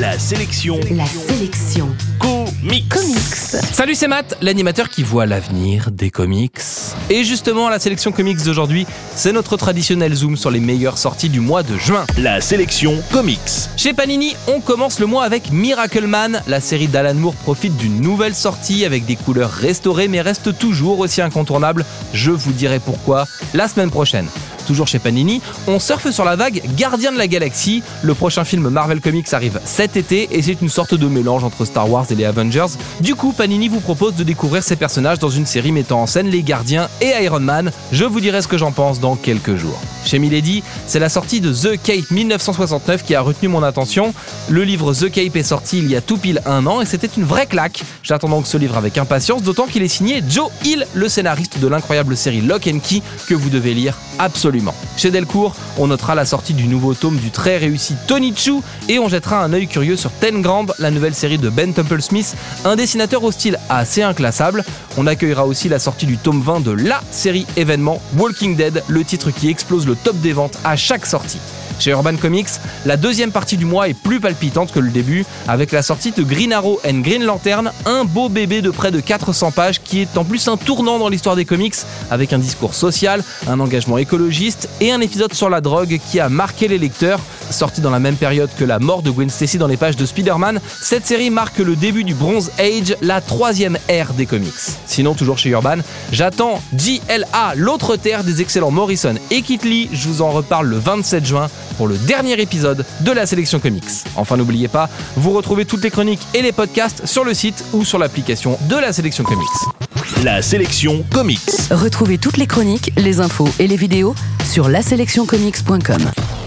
La sélection. La sélection. Comics. Comics. Salut, c'est Matt, l'animateur qui voit l'avenir des comics. Et justement, la sélection comics d'aujourd'hui, c'est notre traditionnel zoom sur les meilleures sorties du mois de juin. La sélection comics. Chez Panini, on commence le mois avec Miracle Man. La série d'Alan Moore profite d'une nouvelle sortie avec des couleurs restaurées mais reste toujours aussi incontournable. Je vous dirai pourquoi la semaine prochaine. Toujours chez Panini, on surfe sur la vague Gardien de la Galaxie. Le prochain film Marvel Comics arrive cet été et c'est une sorte de mélange entre Star Wars et les Avengers. Du coup, Panini vous propose de découvrir ces personnages dans une série mettant en scène les Gardiens et Iron Man. Je vous dirai ce que j'en pense dans quelques jours. Chez Milady, c'est la sortie de The Cape 1969 qui a retenu mon attention. Le livre The Cape est sorti il y a tout pile un an et c'était une vraie claque. J'attends donc ce livre avec impatience, d'autant qu'il est signé Joe Hill, le scénariste de l'incroyable série Lock and Key que vous devez lire absolument. Chez Delcourt, on notera la sortie du nouveau tome du très réussi Tony Chu et on jettera un œil curieux sur Ten Grand, la nouvelle série de Ben Temple Smith, un dessinateur au style assez inclassable. On accueillera aussi la sortie du tome 20 de la série événement Walking Dead, le titre qui explose le top des ventes à chaque sortie. Chez Urban Comics, la deuxième partie du mois est plus palpitante que le début, avec la sortie de Green Arrow and Green Lantern, un beau bébé de près de 400 pages qui est en plus un tournant dans l'histoire des comics, avec un discours social, un engagement écologiste et un épisode sur la drogue qui a marqué les lecteurs. Sorti dans la même période que la mort de Gwen Stacy dans les pages de Spider-Man, cette série marque le début du Bronze Age, la troisième ère des comics. Sinon, toujours chez Urban, j'attends JLA, l'autre terre des excellents Morrison et Kit Lee. Je vous en reparle le 27 juin pour le dernier épisode de la sélection comics. Enfin, n'oubliez pas, vous retrouvez toutes les chroniques et les podcasts sur le site ou sur l'application de la sélection comics. La sélection comics. Retrouvez toutes les chroniques, les infos et les vidéos sur laselectioncomics.com.